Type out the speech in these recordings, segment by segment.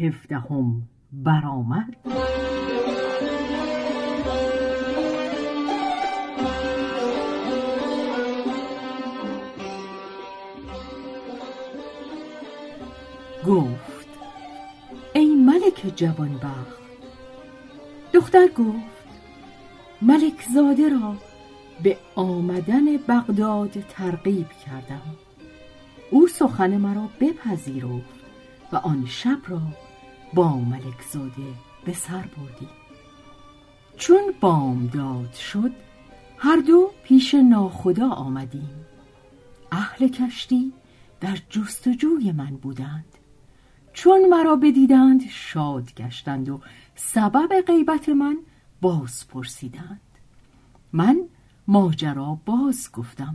هفدهم برآمد. گفت ای ملک جوانبخت. دختر گفت ملک زاده را به آمدن بغداد ترغیب کردم. او سخن مرا بپذیرفت و آن شب را با ملک زاده به سر بردی. چون بامداد شد هر دو پیش ناخدا آمدیم. اهل کشتی در جستجوی من بودند. چون مرا بدیدند شاد گشتند و سبب غیبت من باز پرسیدند. من ماجرا باز گفتم.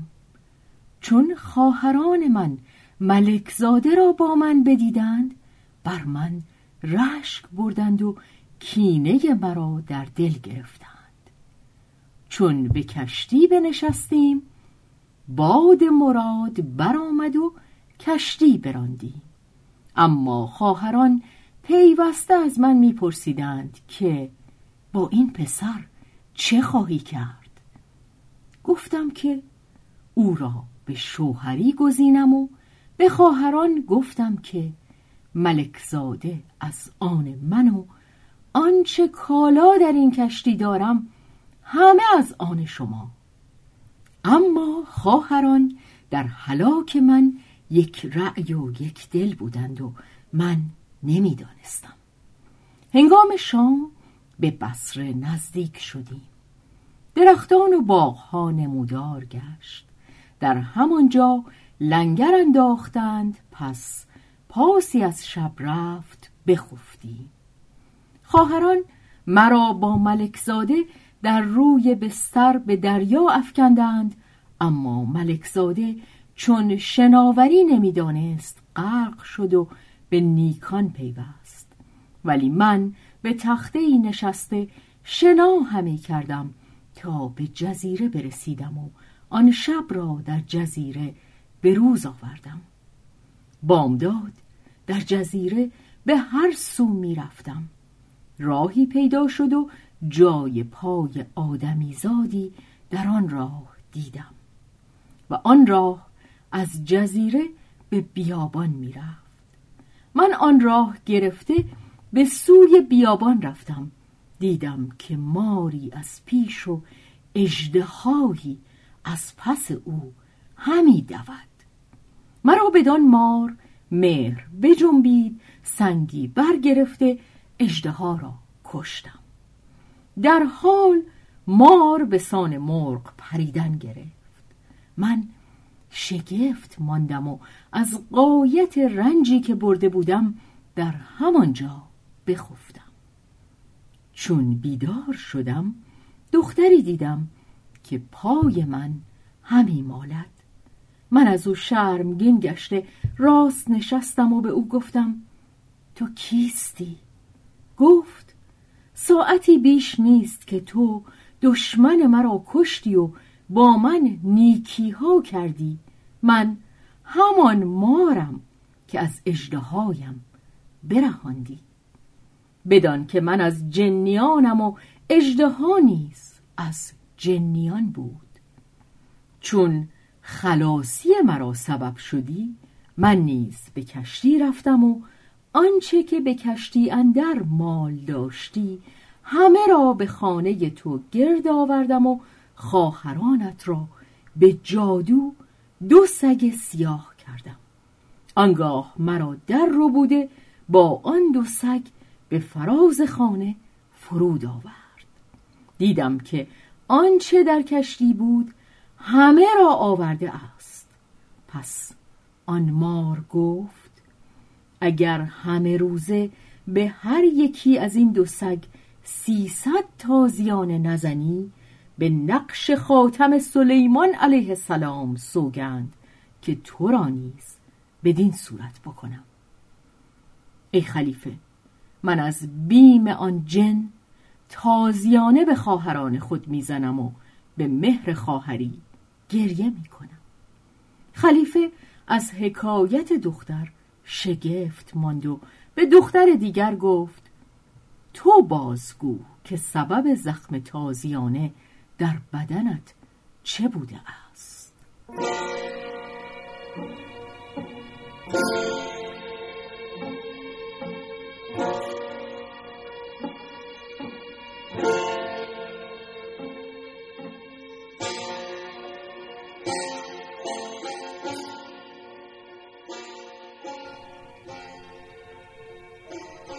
چون خواهران من ملکزاده را با من بدیدند بر من رشک بردند و کینه مرا در دل گرفتند. چون به کشتی بنشستیم باد مراد برآمد و کشتی براندیم. اما خواهران پیوسته از من میپرسیدند که با این پسر چه خواهی کرد. گفتم که او را به شوهری گزینم و به خواهران گفتم که ملکزاده از آن من و آنچه کالا در این کشتی دارم همه از آن شما. اما خواهران در حلاک من یک رأی و یک دل بودند و من نمی‌دانستم. هنگام شام به بصره نزدیک شدیم. درختان و باغها نمودار گشت. در همانجا لنگر انداختند پس پاسی از شب رفت بخفتی. خواهران مرا با ملکزاده در روی بستر به دریا افکندند اما ملکزاده چون شناوری نمی‌دانست غرق شد و به نیکان پیوست. ولی من به تخته ای نشسته شنا همی کردم تا به جزیره برسیدم و آن شب را در جزیره به روز آوردم. بامداد در جزیره به هر سو می رفتم. راهی پیدا شد و جای پای آدمی زادی در آن راه دیدم. و آن راه از جزیره به بیابان می رفت. من آن راه گرفته به سوی بیابان رفتم. دیدم که ماری از پیش و اجدهایی از پس او همی دود. مرا بدان مار مهر بجنبید سنگی برگرفته اژدها را کشتم. در حال مار به سان مرغ پریدن گرفت. من شگفت ماندم و از قایت رنجی که برده بودم در همانجا بخفتم. چون بیدار شدم دختری دیدم که پای من همی مالد. من از او شرمگین گشته راست نشستم و به او گفتم تو کیستی؟ گفت ساعتی بیش نیست که تو دشمن مرا کشتی و با من نیکی ها کردی. من همان مارم که از اجدهایم برهاندی. بدان که من از جنیانم و اجدها نیز از جنیان بود. چون خلاصی مرا سبب شدی من نیز به کشتی رفتم و آنچه که به کشتی اندر مال داشتی همه را به خانه تو گرد آوردم و خواهرانت را به جادو دو سگ سیاه کردم. آنگاه مرا در رو بوده با آن دو سگ به فراز خانه فرود آورد. دیدم که آنچه در کشتی بود همه را آورده است. پس آن مار گفت اگر همه روزه به هر یکی از این دو سگ سیصد تازیانه نزنی به نقش خاتم سلیمان علیه السلام سوگند که تو را نیز بدین صورت بکنم. ای خلیفه من از بیم آن جن تازیانه به خواهران خود می‌زنم و به مهر خواهری گریه می‌کنم. خلیفه از حکایت دختر شگفت ماند و به دختر دیگر گفت تو بازگو که سبب زخم تازیانه در بدنت چه بوده است.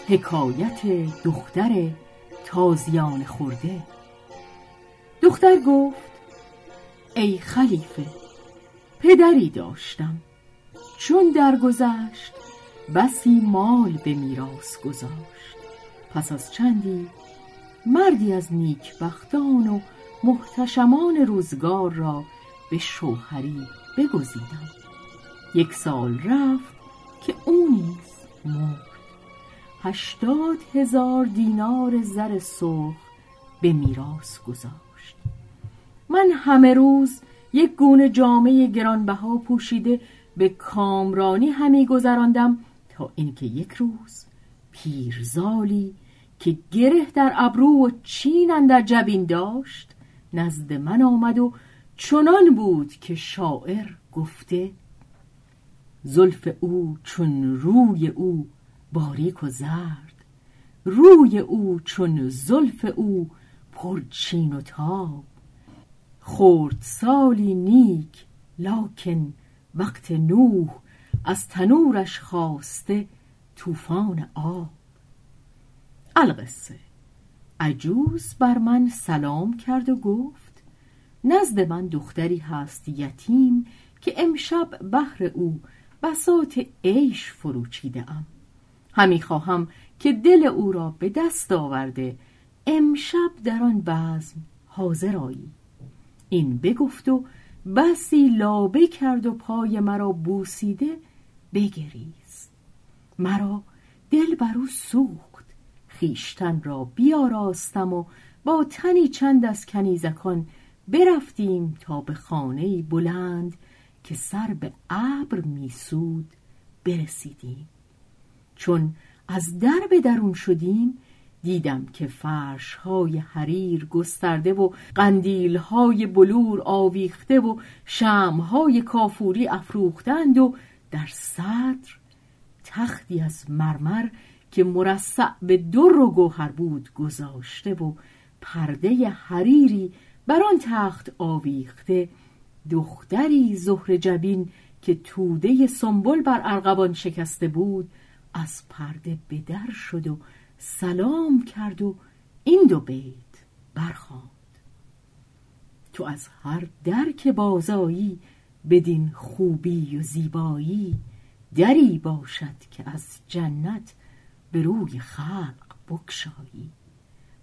حکایت دختر تازیان خورده. دختر گفت ای خلیفه پدری داشتم. چون درگذشت بسی مال به میراث گذاشت. پس از چندی مردی از نیکبختان و محتشمان روزگار را به شوهری بگزیدم. یک سال رفت که او نیز مرد. هشتاد هزار دینار زر سرخ به میراث گذاشت. من همه روز یک گونه جامعه گرانبها پوشیده به کامرانی همی گذراندم تا اینکه یک روز پیرزالی که گره در ابرو و چین در جبین داشت نزد من آمد و چنان بود که شاعر گفته زلف او چون روی او باریک و زرد. روی او چون زلف او پرچین و تاب. خورد سالی نیک لاکن وقت نوح از تنورش خواسته طوفان آب. القصه. عجوز بر من سلام کرد و گفت نزد من دختری هست یتیم که امشب بهر او بساط عیش فروچیده ام. همی خواهم که دل او را به دست آورده. امشب در آن بزم حاضر آیی این بگفت و بسی لابه کرد و پای مرا بوسیده بگریز مرا دل بر او سوخت. خیشتن را بیاراستم و با تنی چند از کنیزکان برفتیم تا به خانه بلند که سر به ابر میسود برسیدیم. چون از در به درون شدیم دیدم که فرش های حریر گسترده و قندیل های بلور آویخته و شم های کافوری افروختند و در صدر تختی از مرمر که مرصع به در و گوهر بود گذاشته و پرده حریری بر آن تخت آویخته دختری زهر جبین که توده سنبل بر ارغوان شکسته بود از پرده به در شد و سلام کرد و این دو بیت برخواند تو از هر در که بازایی بدین خوبی و زیبایی دری باشد که از جنت به روی خلق بکشایی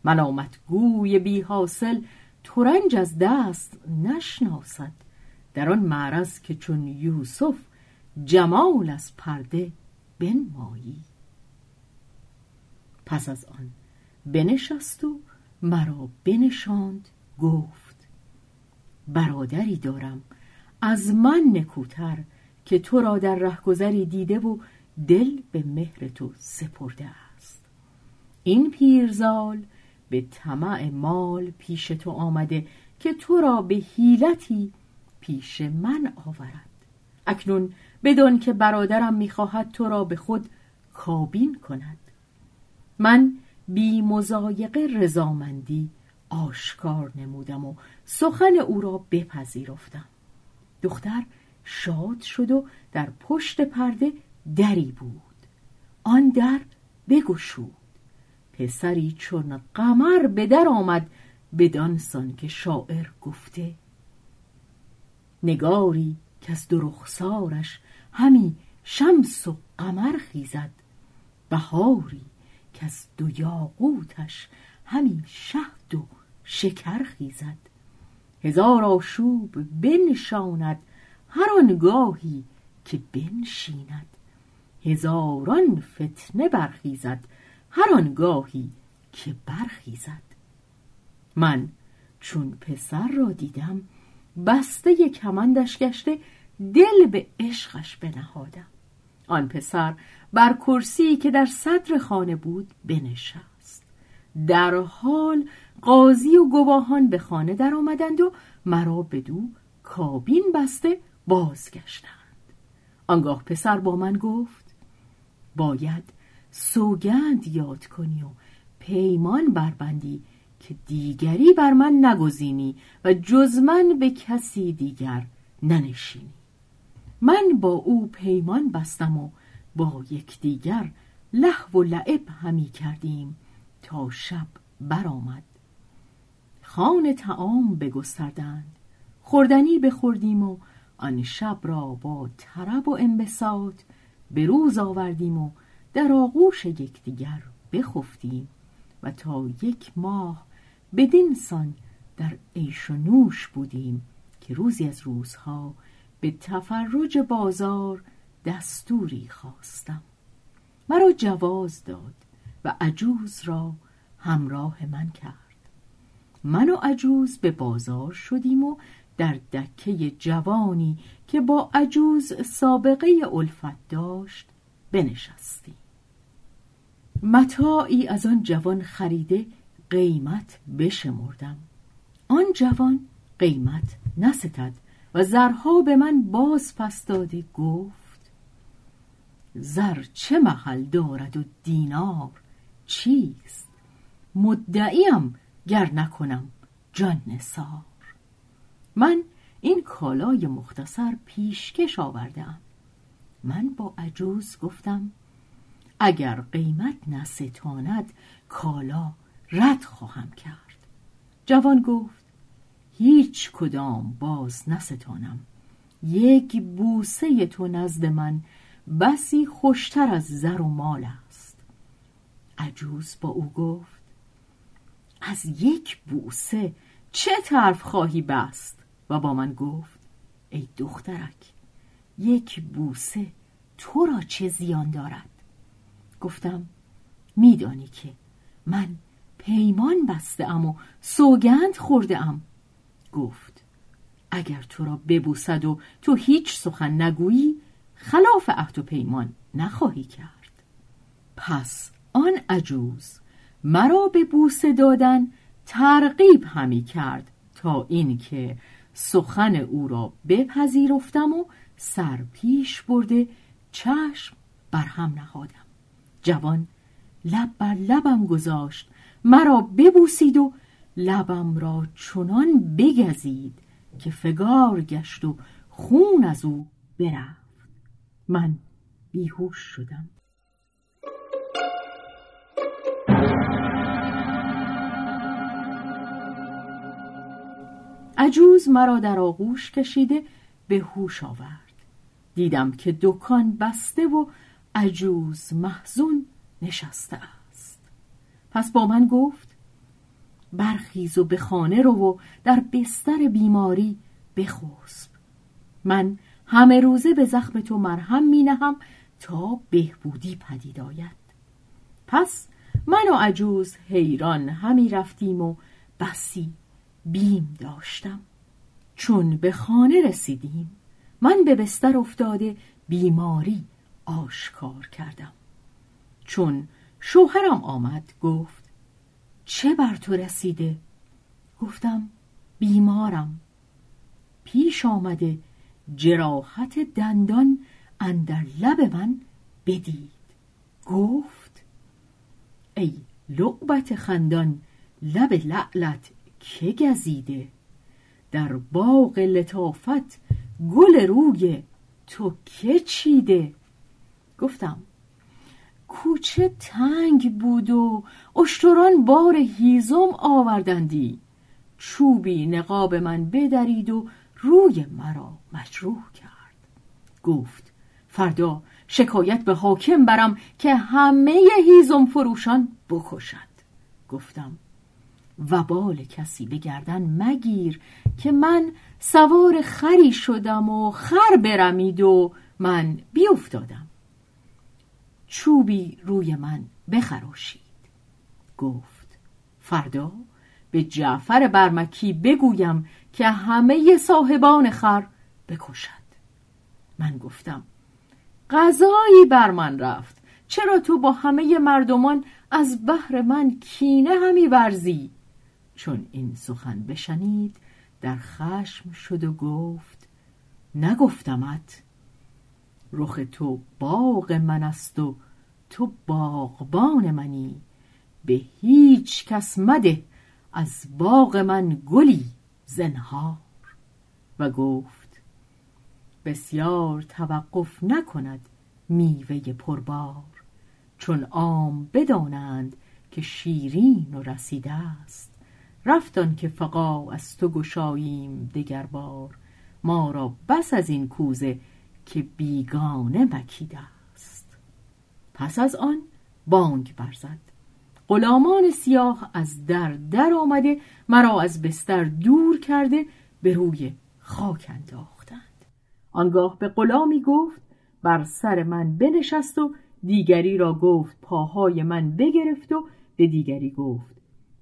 ملامت گوی بی حاصل ترنج از دست نشناسد. در آن معرض که چون یوسف جمال از پرده بنمایی. پس از آن بنشست و مرا بنشاند گفت برادری دارم از من نکوتر که تو را در رهگذری دیده و دل به مهر تو سپرده است. این پیرزال به طمع مال پیش تو آمده که تو را به حیلتی پیش من آورد. اکنون بدون که برادرم می‌خواهد تو را به خود کابین کند. من بی مزایقه رضامندی آشکار نمودم و سخن او را بپذیرفتم. دختر شاد شد و در پشت پرده دری بود. آن در بگشود. پسری چون قمر به در آمد بدانسان که شاعر گفته نگاری که از دو رخسارش همی شمس و قمر خیزد. بهاری که از دو یاقوتش همی شهد و شکر خیزد. هزار آشوب بنشاند هر آنگاهی که بنشیند. هزاران فتنه برخیزد هر آنگاهی که برخیزد. من چون پسر را دیدم بسته کمندش گشته دل به عشقش بنهادم. آن پسر بر کرسی که در صدر خانه بود بنشست. در حال قاضی و گواهان به خانه در آمدند و مرا بدو کابین بسته بازگشتند. آنگاه پسر با من گفت باید سوگند یاد کنی و پیمان بربندی که دیگری بر من نگزینی و جز من به کسی دیگر ننشینی. من با او پیمان بستم و با یکدیگر لحو و لعب همی کردیم تا شب برآمد. خان تعام بگستردند خوردنی بخوردیم و آن شب را با طرب و انبساط به روز آوردیم و در آغوش یکدیگر بخفتیم و تا یک ماه بدین سان در عیش و نوش بودیم که روزی از روزها به تفرج بازار دستوری خواستم. مرا جواز داد و عجوز را همراه من کرد. من و عجوز به بازار شدیم و در دکه جوانی که با عجوز سابقه الفت داشت بنشستیم. متاعی از آن جوان خریده قیمت بشمردم. آن جوان قیمت نستد و زرها به من باز پس داده گفت زر چه محل دارد و دینار چیست؟ مدعیم گر نکنم جان نسار من این کالای مختصر پیشکش آوردم من با عجوز گفتم اگر قیمت نستاند کالا رد خواهم کرد. جوان گفت هیچ کدام باز نستانم. یک بوسه تو نزد من بسی خوشتر از زر و مال است. عجوز با او گفت از یک بوسه چه طرف خواهی بست؟ و با من گفت ای دخترک یک بوسه تو را چه زیان دارد؟ گفتم میدانی که من پیمان بسته ام و سوگند خورده ام. گفت اگر تو را ببوسد و تو هیچ سخن نگویی خلاف عهد و پیمان نخواهی کرد. پس آن عجوز مرا به بوسه دادن ترغیب همی کرد تا اینکه سخن او را بپذیرفتم و سر پیش برده چشم بر هم نهادم. جوان لب بر لبم گذاشت مرا ببوسید و لبم را چنان بگزید که فگار گشت و خون از او برفت. من بیهوش شدم. عجوز مرا در آغوش کشیده به هوش آورد. دیدم که دکان بسته و عجوز محزون نشسته پس با من گفت برخیز و به خانه رو و در بستر بیماری بخسب. من همه روزه به زخم تو مرهم می نهم تا بهبودی پدید آید. پس من و عجوز حیران همی رفتیم و بسی بیم داشتم. چون به خانه رسیدیم من به بستر افتاده بیماری آشکار کردم. چون شوهرم آمد گفت چه بر تو رسیده؟ گفتم بیمارم. پیش آمده جراحت دندان اندر لب من بدید. گفت ای لعبت خندان لب لعلت که گزیده؟ در باغ لطافت گل روی تو که چیده؟ گفتم کوچه تنگ بود و اشتران بار هیزم آوردندی. چوبی نقاب من بدرید و روی مرا مجروح کرد. گفت فردا شکایت به حاکم برم که همه هیزم فروشان بکشد گفتم وبال کسی به گردن مگیر که من سوار خری شدم و خر برمید و من بیافتادم چوبی روی من بخراشید. گفت فردا به جعفر برمکی بگویم که همه صاحبان خر بکشد من گفتم غذایی بر من رفت چرا تو با همه مردمان از بحر من کینه همی ورزی؟ چون این سخن بشنید در خشم شد و گفت نگفتمت رخ تو باغ من است و تو باغبان منی. به هیچ کس مده از باغ من گلی زنهار. و گفت بسیار توقف نکند میوه پربار چون عام بدانند که شیرین و رسیده است. رفتان که فقا از تو گشاییم دگر بار ما را بس از این کوزه که بیگانه مکیده است. پس از آن بانگ برزد. غلامان سیاه از در در آمده مرا از بستر دور کرده به روی خاک انداختند. آنگاه به غلامی گفت بر سر من بنشست و دیگری را گفت پاهای من بگرفت و به دیگری گفت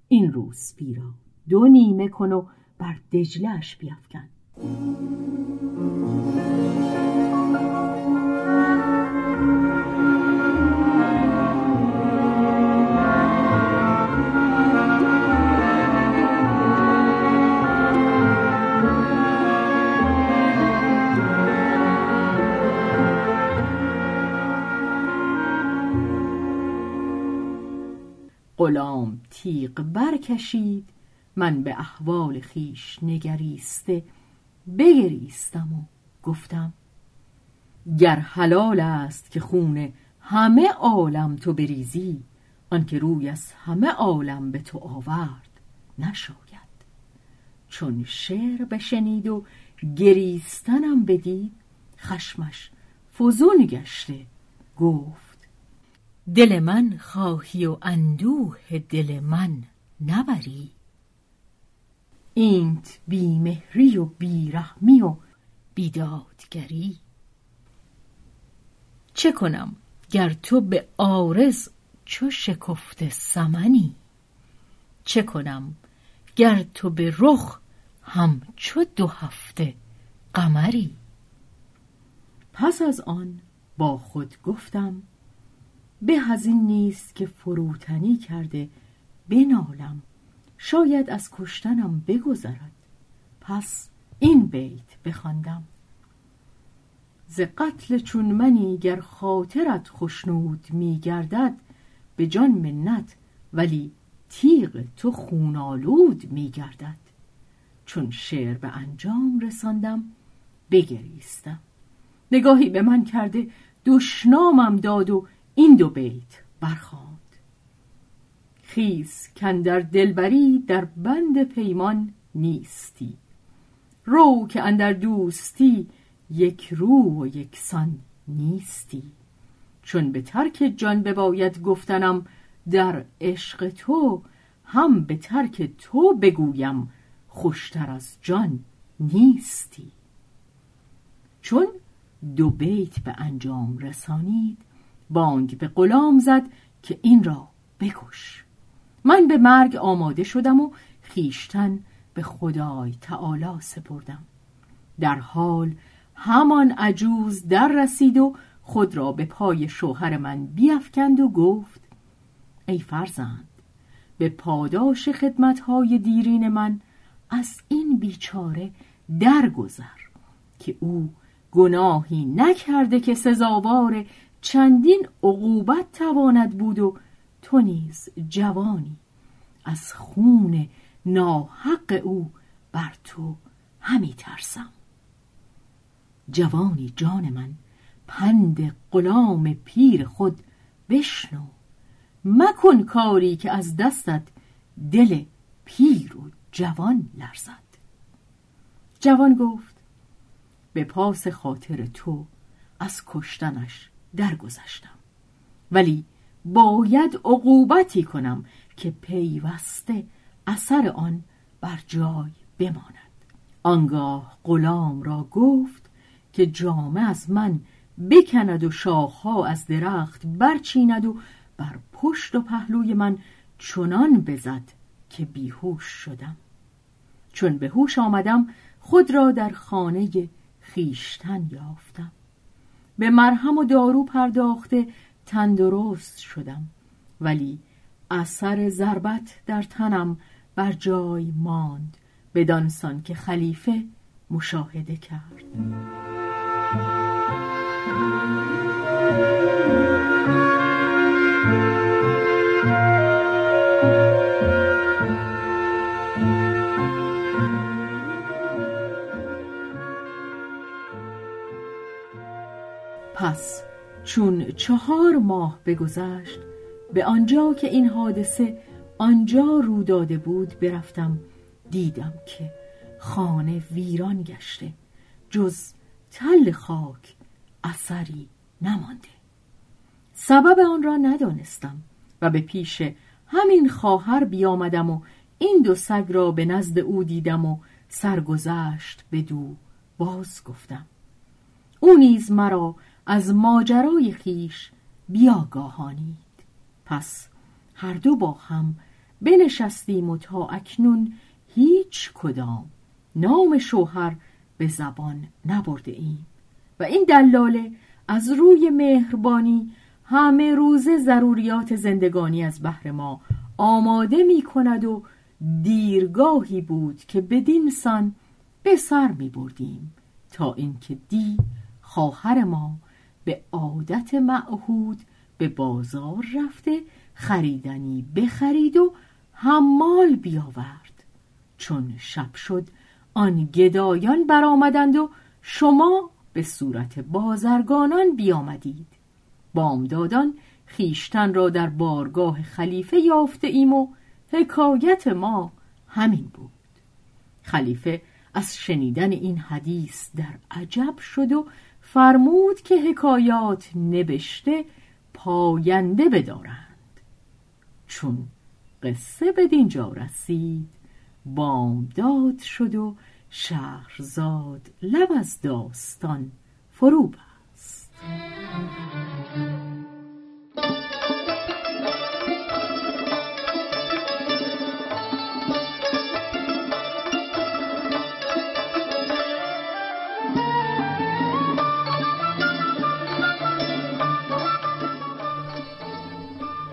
این روز را دو نیمه کن و بر دجلش بیافکن غلام تیغ برکشید من به احوال خیش نگریسته بگریستم و گفتم گر حلال است که خون همه عالم تو بریزی آنکه روی از همه عالم به تو آورد نشاید. چون شعر بشنید و گریستنم بدید خشمش فزون گشته گفت دل من خواهی و اندوه دل من نبری. اینت بیمهری و بیرحمی و بیدادگری. چه کنم گر تو به آرز چو شکفته سمنی؟ چه کنم گر تو به رخ هم چو دو هفته قمری؟ پس از آن با خود گفتم به از نیست که فروتنی کرده بنالم. شاید از کشتنم بگذرد. پس این بیت بخواندم. ز قتل چون منی گر خاطرت خشنود میگردد به جان منت ولی تیغ تو خونالود میگردد چون شعر به انجام رساندم بگریستم. نگاهی به من کرده دشنامم داد و این دو بیت برخواند. خیز کندر دلبری در بند پیمان نیستی. رو که اندر دوستی یک رو و یکسان نیستی. چون به ترک جان بباید گفتنم در عشق تو هم به ترک تو بگویم خوشتر از جان نیستی. چون دو بیت به انجام رسانید بانگ به غلام زد که این را بکش. من به مرگ آماده شدم و خیشتن به خدای تعالی سپردم. در حال همان عجوز در رسید و خود را به پای شوهر من بیافکند و گفت ای فرزند به پاداش خدمتهای دیرین من از این بیچاره درگذر که او گناهی نکرده که سزاوار چندین عقوبت تواند بود و تو نیز جوانی. از خون ناحق او بر تو همی ترسم. جوانی جان من پند غلام پیر خود بشنو. مکن کاری که از دستت دل پیر و جوان لرزد. جوان گفت به پاس خاطر تو از کشتنش درگذشتم. ولی باید عقوبتی کنم که پیوسته اثر آن بر جای بماند. آنگاه غلام را گفت که جامه از من بکند و شاخها از درخت برچیند و بر پشت و پهلوی من چنان بزد که بیهوش شدم. چون به هوش آمدم خود را در خانه خیشتن یافتم. به مرهم و دارو پرداخته تندرست شدم. ولی اثر ضربت در تنم بر جای ماند بدانسان که خلیفه مشاهده کرد. چون چهار ماه بگذشت به آنجا که این حادثه آنجا رو داده بود برفتم دیدم که خانه ویران گشته جز تل خاک اثری نمانده. سبب آن را ندانستم و به پیش همین خواهر بیامدم و این دو سگ را به نزد او دیدم و سرگذشت به دو باز گفتم او نیز مرا از ماجرای خیش بیاگاهانید. پس هر دو با هم بنشستیم و تا اکنون هیچ کدام نام شوهر به زبان نبرده ایم. و این دلاله از روی مهربانی همه روزه ضروریات زندگانی از بحر ما آماده می کند و دیرگاهی بود که بدین سان به سر می بردیم تا اینکه دی خواهر ما به عادت معهود به بازار رفته خریدنی بخرید و حمال بیاورد. چون شب شد آن گدایان برآمدند و شما به صورت بازرگانان بیامدید. بامدادان خیشتن را در بارگاه خلیفه یافته ایم و حکایت ما همین بود. خلیفه از شنیدن این حدیث در عجب شد و فرمود که حکایات نبشته پاینده بدارند. چون قصه به دینجا رسید بامداد شد و شهرزاد لب از داستان فرو بست